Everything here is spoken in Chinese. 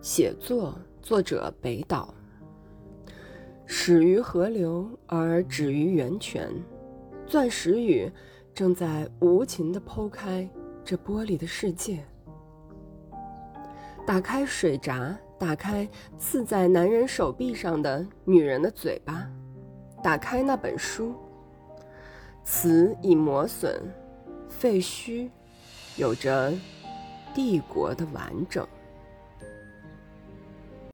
写作作者北岛。始于河流而止于源泉钻石雨正在无情地剖开这玻璃的世界。打开水闸打开刺在男人手臂上的女人的嘴巴打开那本书词已磨损废墟有着帝国的完整。